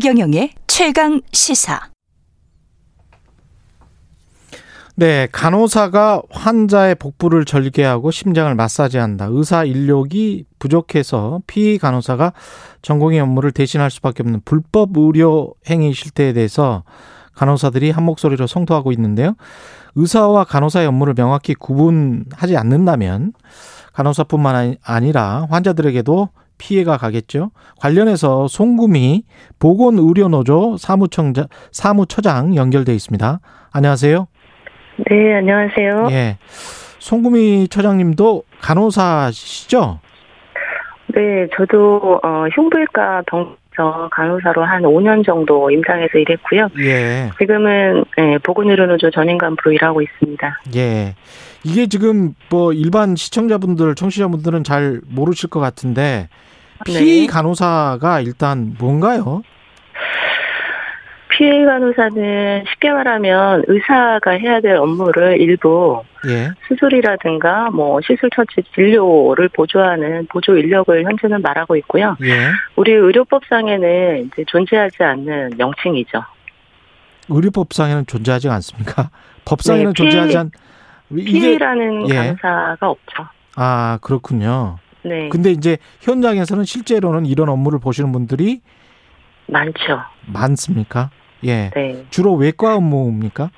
최경영의 최강 시사. 네, 간호사가 환자의 복부를 절개하고 심장을 마사지한다. 의사 인력이 부족해서 피의 간호사가 전공의 업무를 대신할 수밖에 없는 불법 의료 행위 실태에 대해서 간호사들이 한 목소리로 성토하고 있는데요. 의사와 간호사의 업무를 명확히 구분하지 않는다면 간호사뿐만 아니라 환자들에게도 피해가 가겠죠. 관련해서 송구미 보건의료노조 사무청장, 사무처장 연결돼 있습니다. 안녕하세요. 네, 안녕하세요. 예. 송구미 처장님도 간호사시죠? 네, 저도 어, 흉부외과 병서 간호사로 한 5년 정도 임상에서 일했고요. 예. 지금은 네, 보건의료노조 전임간부로 일하고 있습니다. 예. 이게 지금 뭐 일반 시청자분들, 청취자분들은 잘 모르실 것 같은데 피의 네. 간호사가 일단 뭔가요? 피해 간호사는 쉽게 말하면 의사가 해야 될 업무를 일부 예. 수술이라든가 뭐 시술 처치 진료를 보조하는 보조 인력을 현재는 말하고 있고요. 예. 우리 의료법상에는 이제 존재하지 않는 명칭이죠. 의료법상에는 존재하지 않습니까? 법상에는 네, 피해- 존재하지 않 이게 피해라는 예. 간호사가 없죠. 아, 그렇군요. 네, 근데 이제 현장에서는 실제로는 이런 업무를 보시는 분들이 많죠. 많습니까? 예. 네. 주로 외과 업무입니까?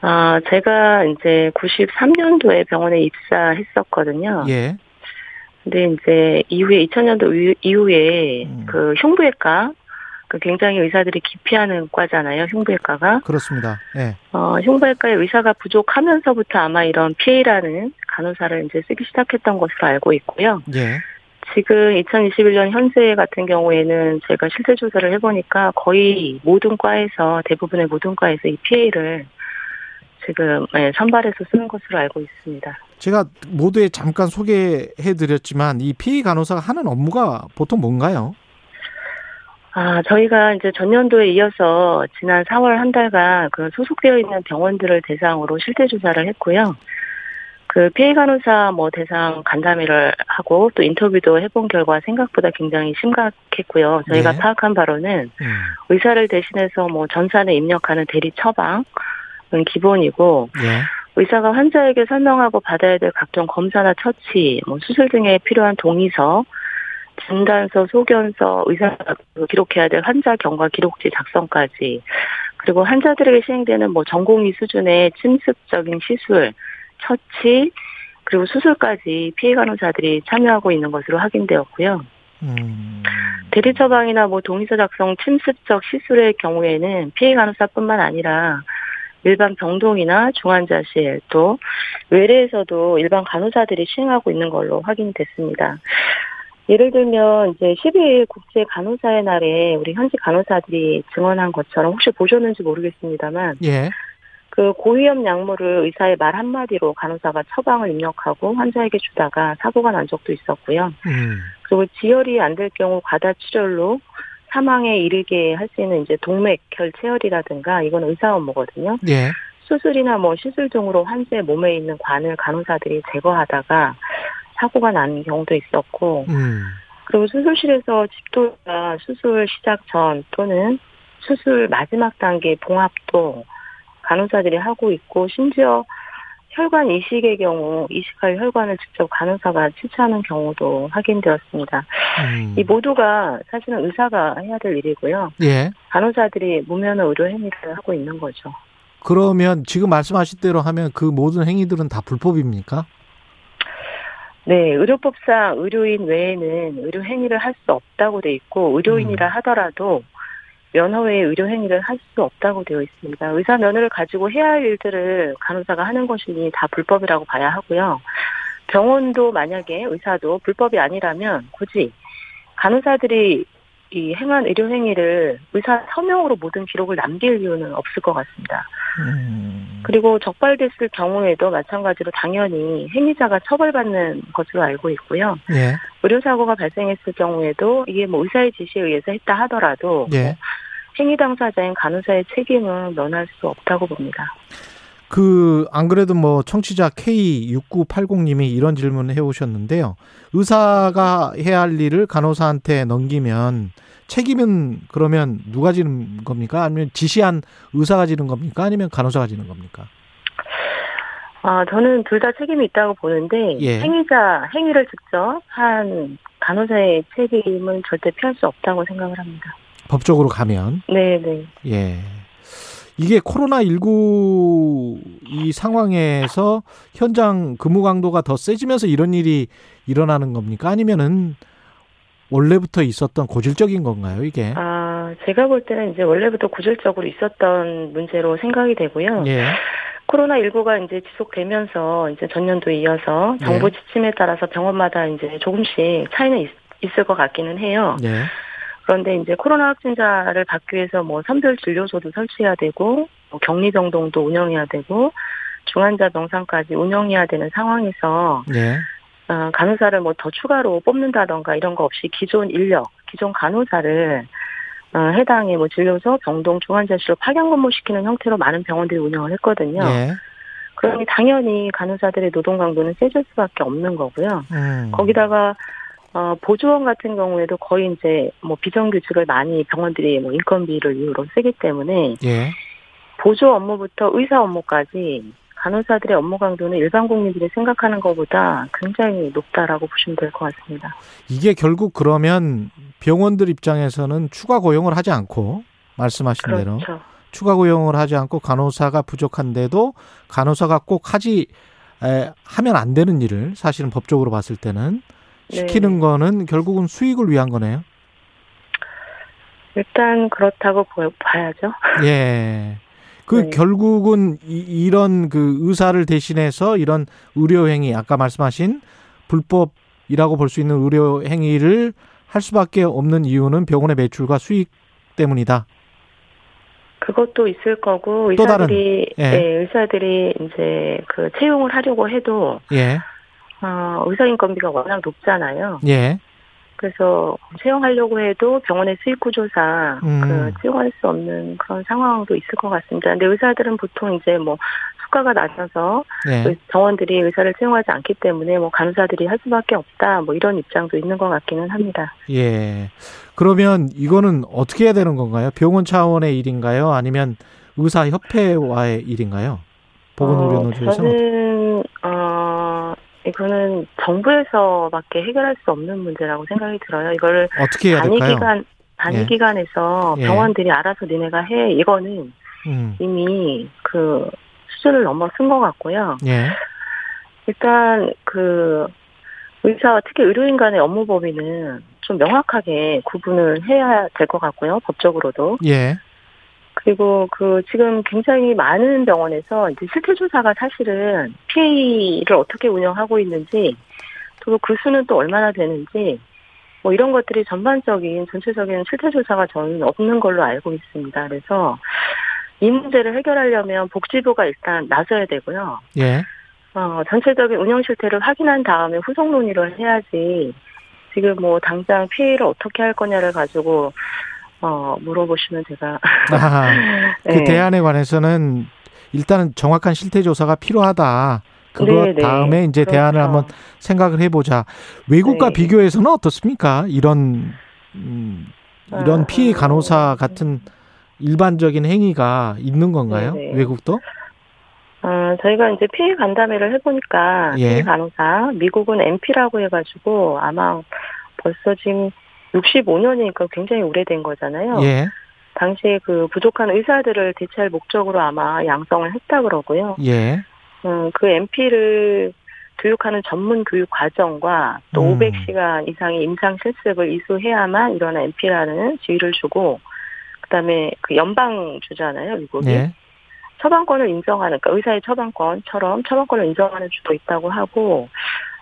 아, 제가 이제 93년도에 병원에 입사했었거든요. 예. 근데 이제 이후에 2000년도 이후에 음. 그 흉부외과 그 굉장히 의사들이 기피하는 과잖아요. 흉부외과가. 그렇습니다. 예. 어, 흉부외과에 의사가 부족하면서부터 아마 이런 PA라는 간호사를 이제 쓰기 시작했던 것으로 알고 있고요. 예. 지금 2021년 현재 같은 경우에는 제가 실태 조사를 해보니까 거의 모든 과에서 대부분의 모든 과에서 이 PA를 지금 예, 선발해서 쓰는 것으로 알고 있습니다. 제가 모두에 잠깐 소개해 드렸지만 이 피의 간호사가 하는 업무가 보통 뭔가요? 아, 저희가 이제 전년도에 이어서 지난 4월 한 달간 그 소속되어 있는 병원들을 대상으로 실태 조사를 했고요. 그 피해 간호사 뭐 대상 간담회를 하고 또 인터뷰도 해본 결과 생각보다 굉장히 심각했고요. 저희가 네. 파악한 바로는 음. 의사를 대신해서 뭐 전산에 입력하는 대리 처방은 기본이고 예. 의사가 환자에게 설명하고 받아야 될 각종 검사나 처치, 뭐 수술 등에 필요한 동의서, 진단서, 소견서, 의사가 기록해야 될 환자 경과 기록지 작성까지, 그리고 환자들에게 시행되는 뭐 전공의 수준의 침습적인 시술, 처치, 그리고 수술까지 피해 간호사들이 참여하고 있는 것으로 확인되었고요. 음. 대리 처방이나 뭐 동의서 작성 침습적 시술의 경우에는 피해 간호사뿐만 아니라 일반 병동이나 중환자실 또 외래에서도 일반 간호사들이 시행하고 있는 걸로 확인이 됐습니다. 예를 들면 이제 12일 국제 간호사의 날에 우리 현지 간호사들이 증언한 것처럼 혹시 보셨는지 모르겠습니다만 예. 그 고위험 약물을 의사의 말 한마디로 간호사가 처방을 입력하고 환자에게 주다가 사고가 난 적도 있었고요. 음. 그리고 지혈이 안 될 경우 과다 출혈로 사망에 이르게 할 수 있는 이제 동맥혈 체혈이라든가 이건 의사 업무거든요. 예. 수술이나 뭐 시술 등으로 환자의 몸에 있는 관을 간호사들이 제거하다가 사고가 난 경우도 있었고 음. 그리고 수술실에서 집도가 수술 시작 전 또는 수술 마지막 단계 봉합도 간호사들이 하고 있고 심지어 혈관 이식의 경우 이식할 혈관을 직접 간호사가 치료하는 경우도 확인되었습니다. 음. 이 모두가 사실은 의사가 해야 될 일이고요. 예. 간호사들이 무면허 의료 행위를 하고 있는 거죠. 그러면 지금 말씀하신 대로 하면 그 모든 행위들은 다 불법입니까? 네, 의료법상 의료인 외에는 의료 행위를 할 수 없다고 돼 있고 의료인이라 음. 하더라도 면허 외에 의료 행위를 할 수 없다고 되어 있습니다. 의사 면허를 가지고 해야 할 일들을 간호사가 하는 것이니 다 불법이라고 봐야 하고요. 병원도 만약에 의사도 불법이 아니라면 굳이 간호사들이 이 행한 의료 행위를 의사 서명으로 모든 기록을 남길 이유는 없을 것 같습니다. 음. 그리고 적발됐을 경우에도 마찬가지로 당연히 행위자가 처벌받는 것으로 알고 있고요. 예. 의료 사고가 발생했을 경우에도 이게 뭐 의사의 지시에 의해서 했다 하더라도 예. 행위 당사자인 간호사의 책임은 면할 수 없다고 봅니다. 그, 안 그래도 뭐, 청취자 K6980님이 이런 질문을 해 오셨는데요. 의사가 해야 할 일을 간호사한테 넘기면 책임은 그러면 누가 지는 겁니까? 아니면 지시한 의사가 지는 겁니까? 아니면 간호사가 지는 겁니까? 아, 저는 둘 다 책임이 있다고 보는데 예. 행위자 행위를 직접 한 간호사의 책임은 절대 피할 수 없다고 생각을 합니다. 법적으로 가면 네, 네. 예. 이게 코로나19 이 상황에서 현장 근무 강도가 더 세지면서 이런 일이 일어나는 겁니까? 아니면은 원래부터 있었던 고질적인 건가요, 이게? 아, 제가 볼 때는 이제 원래부터 구질적으로 있었던 문제로 생각이 되고요. 예. 코로나19가 이제 지속되면서 이제 전년도에 이어서 정부 네. 지침에 따라서 병원마다 이제 조금씩 차이는 있, 있을 것 같기는 해요. 예. 그런데 이제 코로나 확진자를 받기 위해서 뭐 선별 진료소도 설치해야 되고 뭐 격리 병동도 운영해야 되고 중환자 병상까지 운영해야 되는 상황에서 예. 어, 간호사를 뭐 더 추가로 뽑는다던가 이런 거 없이 기존 인력, 기존 간호사를 어, 해당의 뭐 진료소, 병동, 중환자실로 파견 근무시키는 형태로 많은 병원들이 운영을 했거든요. 예. 그러니 당연히 간호사들의 노동 강도는 세질 수밖에 없는 거고요. 음. 거기다가 어, 보조원 같은 경우에도 거의 이제 뭐 비정규직을 많이 병원들이 뭐 인건비를 이유로 쓰기 때문에 예. 보조 업무부터 의사 업무까지 간호사들의 업무 강도는 일반 국민들이 생각하는 것보다 굉장히 높다라고 보시면 될 것 같습니다. 이게 결국 그러면 병원들 입장에서는 추가 고용을 하지 않고 말씀하신 대로 그렇죠. 추가 고용을 하지 않고 간호사가 부족한데도 간호사가 꼭 하지 에, 하면 안 되는 일을 사실은 법적으로 봤을 때는 시키는 네. 거는 결국은 수익을 위한 거네요. 일단 그렇다고 보- 봐야죠. 예. 그 네. 결국은 이, 런그 의사를 대신해서 이런 의료 행위 아까 말씀하신 불법이라고 볼 수 있는 의료 행위를 할 수밖에 없는 이유는 병원의 매출과 수익 때문이다. 그것도 있을 거고 의사들이 예. 예, 의사들이 이제 그 채용을 하려고 해도 예. 어, 의사 인건비가 워낙 높잖아요. 예. 그래서 채용하려고 해도 병원의 수익 구조상 음. 그 채용할 수 없는 그런 상황도 있을 것 같습니다. 근데 의사들은 보통 이제 뭐 수가가 낮아서 예. 그 병원들이 의사를 채용하지 않기 때문에 뭐 간호사들이 할 수밖에 없다 뭐 이런 입장도 있는 것 같기는 합니다. 예. 그러면 이거는 어떻게 해야 되는 건가요? 병원 차원의 일인가요? 아니면 의사 협회와의 일인가요? 보건의료노조에서 어, 저는 어 이거는 정부에서밖에 해결할 수 없는 문제라고 생각이 들어요. 이거를 어떻게 해야 될까요? 단위기간 단위기간에서 예. 병원들이 알아서 니네가 해 이거는 음. 이미 그 수준을 넘어선 것 같고요. 예. 일단 그 의사 특히 의료인 간의 업무 범위는 좀 명확하게 구분을 해야 될 것 같고요. 법적으로도. 예. 그리고 그 지금 굉장히 많은 병원에서 이제 실태 조사가 사실은 PA를 어떻게 운영하고 있는지 또그 수는 또 얼마나 되는지 뭐 이런 것들이 전반적인 전체적인 실태 조사가 저는 없는 걸로 알고 있습니다. 그래서 이 문제를 해결하려면 복지부가 일단 나서야 되고요. 예. 어, 전체적인 운영 실태를 확인한 다음에 후속 논의를 해야지 지금 뭐 당장 피해를 어떻게 할 거냐를 가지고 어, 물어보시면 제가. 그 네. 대안에 관해서는 일단은 정확한 실태 조사가 필요하다. 그것 네, 네. 다음에 이제 대안을 그렇죠. 한번 생각을 해보자. 외국과 네. 비교해서는 어떻습니까? 이런 음, 이런 아, 피해 아. 간호사 같은 일반적인 행위가 있는 건가요? 네, 네. 외국도? 어, 저희가 이제 피해 간담회를 해보니까 예. 피해 간호사 미국은 MP라고 해가지고 아마 벌써 지금 65년이니까 굉장히 오래된 거잖아요. 예. 당시에 그 부족한 의사들을 대체할 목적으로 아마 양성을 했다 그러고요. 예. 음, 그 MP를 교육하는 전문 교육 과정과 또 음. 500시간 이상의 임상 실습을 이수해야만 이런 MP라는 지위를 주고 그다음에 그 연방 주잖아요 미국이 예. 처방권을 인정하는 그러니까 의사의 처방권처럼 처방권을 인정하는 주도 있다고 하고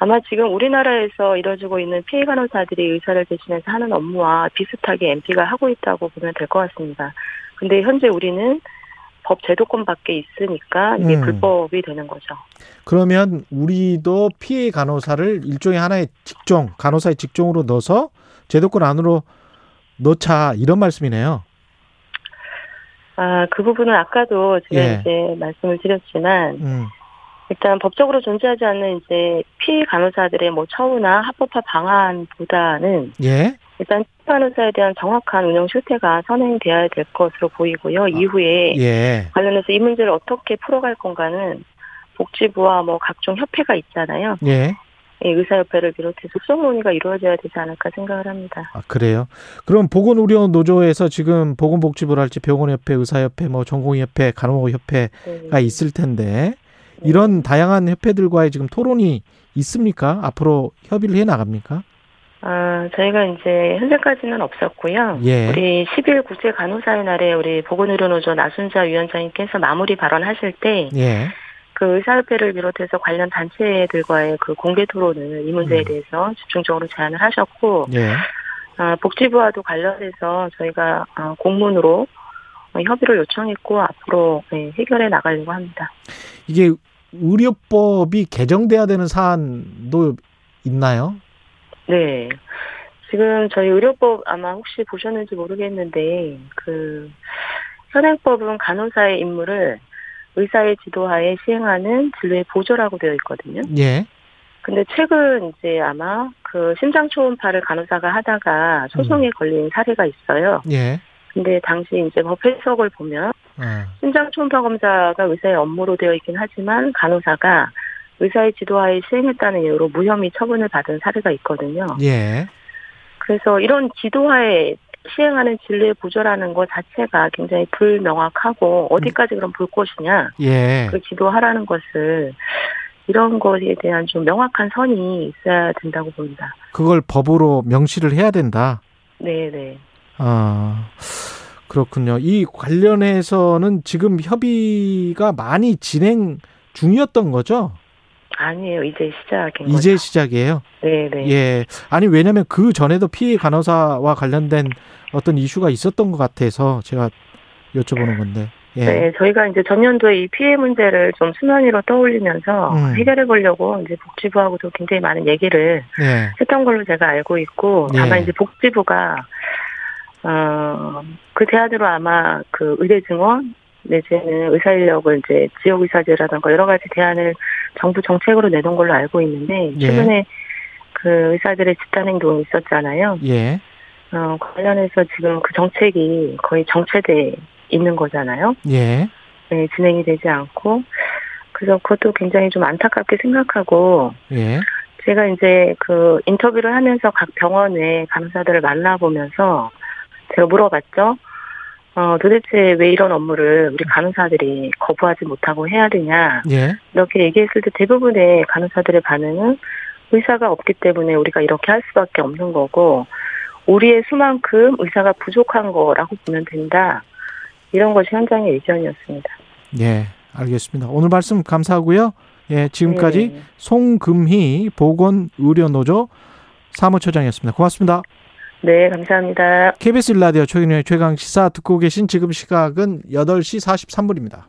아마 지금 우리나라에서 이뤄지고 있는 피해 간호사들이 의사를 대신해서 하는 업무와 비슷하게 MP가 하고 있다고 보면 될 것 같습니다. 근데 현재 우리는 법 제도권 밖에 있으니까 이게 음. 불법이 되는 거죠. 그러면 우리도 피해 간호사를 일종의 하나의 직종, 간호사의 직종으로 넣어서 제도권 안으로 넣자 이런 말씀이네요. 아, 그 부분은 아까도 제가 예. 이제 말씀을 드렸지만 음. 일단 법적으로 존재하지 않는 이제 피해 간호사들의 뭐 처우나 합법화 방안보다는 예. 일단 간호사에 대한 정확한 운영 실태가 선행돼야 될 것으로 보이고요. 이후에 예. 관련해서 이 문제를 어떻게 풀어갈 건가는 복지부와 뭐 각종 협회가 있잖아요. 예. 예, 의사협회를 비롯해서 수정 논의가 이루어져야 되지 않을까 생각을 합니다. 아, 그래요? 그럼 보건의료 노조에서 지금 보건복지부랄지 병원협회, 의사협회, 뭐 전공의협회, 간호협회가 네. 있을 텐데 이런 다양한 협회들과의 지금 토론이 있습니까? 앞으로 협의를 해 나갑니까? 아, 저희가 이제 현재까지는 없었고요. 예. 우리 10일 국제 간호사의 날에 우리 보건의료노조 나순자 위원장님께서 마무리 발언하실 때 예. 그 의사협회를 비롯해서 관련 단체들과의 그 공개 토론을 이 문제에 음. 대해서 집중적으로 제안을 하셨고 예. 아, 복지부와도 관련해서 저희가 아, 공문으로 어, 협의를 요청했고 앞으로 네, 해결해 나가려고 합니다. 이게 의료법이 개정돼야 되는 사안도 있나요? 네. 지금 저희 의료법 아마 혹시 보셨는지 모르겠는데 그 현행법은 간호사의 임무를 의사의 지도하에 시행하는 진료의 보조라고 되어 있거든요. 예. 근데 최근 이제 아마 그 심장 초음파를 간호사가 하다가 소송에 걸린 사례가 있어요. 예. 근데 당시 이제 법 해석을 보면 어. 심장 초음파 검사가 의사의 업무로 되어 있긴 하지만 간호사가 의사의 지도하에 시행했다는 이유로 무혐의 처분을 받은 사례가 있거든요. 예. 그래서 이런 지도하에 시행하는 진료의 보조라는 것 자체가 굉장히 불명확하고 어디까지 그럼 볼 것이냐 예. 그 지도하라는 것을 이런 것에 대한 좀 명확한 선이 있어야 된다고 봅니다. 그걸 법으로 명시를 해야 된다. 네 네. 아, 그렇군요. 이 관련해서는 지금 협의가 많이 진행 중이었던 거죠? 아니에요. 이제 시작인 거죠. 이제 시작이에요. 네 네. 예. 아니, 왜냐면 그 전에도 피해 간호사와 관련된 어떤 이슈가 있었던 것 같아서 제가 여쭤보는 건데. 예. 네, 저희가 이제 전년도에 이 피해 문제를 좀 수면위로 떠올리면서 음. 해결해 보려고 이제 복지부하고도 굉장히 많은 얘기를 예. 했던 걸로 제가 알고 있고 예. 다만 이제 복지부가 어 그 대안으로 아마 그 의대 증원 내지는 의사 인력을 이제 지역 의사제라든가 여러 가지 대안을 정부 정책으로 내놓은 걸로 알고 있는데 예. 최근에 그 의사들의 집단 행동이 있었잖아요. 예. 어 관련해서 지금 그 정책이 거의 정체돼 있는 거잖아요. 예. 네, 진행이 되지 않고 그래서 그것도 굉장히 좀 안타깝게 생각하고 예. 제가 이제 그 인터뷰를 하면서 각 병원의 간호사들을 만나보면서 제가 물어봤죠. 어, 도대체 왜 이런 업무를 우리 간호사들이 거부하지 못하고 해야 되냐. 예. 이렇게 얘기했을 때 대부분의 간호사들의 반응은 의사가 없기 때문에 우리가 이렇게 할 수밖에 없는 거고, 우리의 수만큼 의사가 부족한 거라고 보면 된다. 이런 것이 현장의 의견이었습니다. 예. 알겠습니다. 오늘 말씀 감사하고요. 예. 지금까지 네. 송금희 보건의료노조 사무처장이었습니다. 고맙습니다. 네, 감사합니다. KBS 일라디오 최경영의 최강 시사 듣고 계신 지금 시각은 8시 43분입니다.